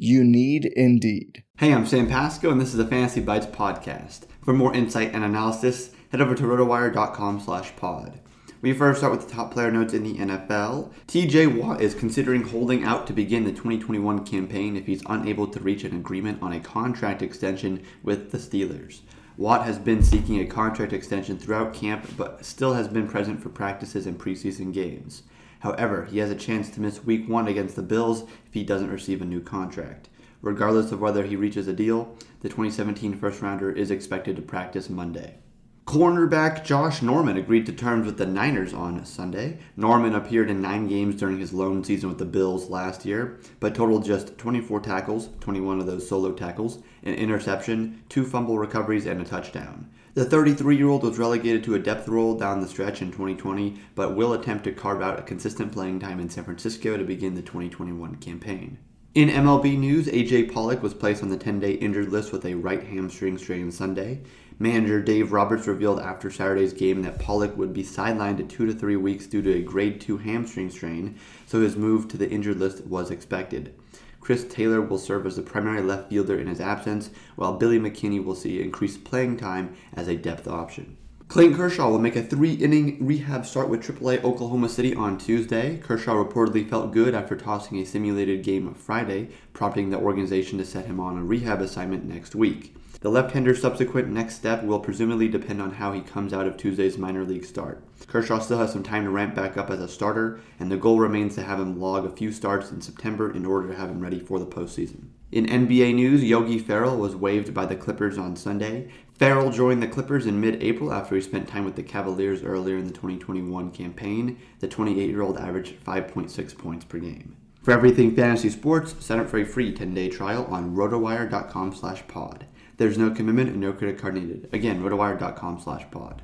You need Indeed. Hey, I'm Sam Pasco, and this is the Fantasy Bites podcast. For more insight and analysis, head over to rotowire.com slash pod. We first start with the top player notes in the NFL. TJ Watt is considering holding out to begin the 2021 campaign if he's unable to reach an agreement on a contract extension with the Steelers. Watt has been seeking a contract extension throughout camp, but still has been present for practices and preseason games. However, he has a chance to miss week one against the Bills if he doesn't receive a new contract. Regardless of whether he reaches a deal, the 2017 first rounder is expected to practice Monday. Cornerback Josh Norman agreed to terms with the Niners on Sunday. Norman appeared in nine games during his lone season with the Bills last year, but totaled just 24 tackles, 21 of those solo tackles, an interception, two fumble recoveries, and a touchdown. The 33 year old was relegated to a depth role down the stretch in 2020, but will attempt to carve out a consistent playing time in San Francisco to begin the 2021 campaign. In MLB news, AJ Pollock was placed on the 10 day injured list with a right hamstring strain Sunday. Manager Dave Roberts revealed after Saturday's game that Pollock would be sidelined two to three weeks due to a grade 2 hamstring strain, so his move to the injured list was expected. Chris Taylor will serve as the primary left fielder in his absence, while Billy McKinney will see increased playing time as a depth option. Clayton Kershaw will make a three inning rehab start with AAA Oklahoma City on Tuesday. Kershaw reportedly felt good after tossing a simulated game of Friday, prompting the organization to set him on a rehab assignment next week. The left-hander's subsequent next step will presumably depend on how he comes out of Tuesday's minor league start. Kershaw still has some time to ramp back up as a starter, and the goal remains to have him log a few starts in September in order to have him ready for the postseason. In NBA news, Yogi Ferrell was waived by the Clippers on Sunday. Ferrell joined the Clippers in mid April after he spent time with the Cavaliers earlier in the 2021 campaign. The 28 year old averaged 5.6 points per game. For everything fantasy sports, sign up for a free 10 day trial on rotowire.com slash pod. There's no commitment and no credit card needed. Again, rotowire.com slash pod.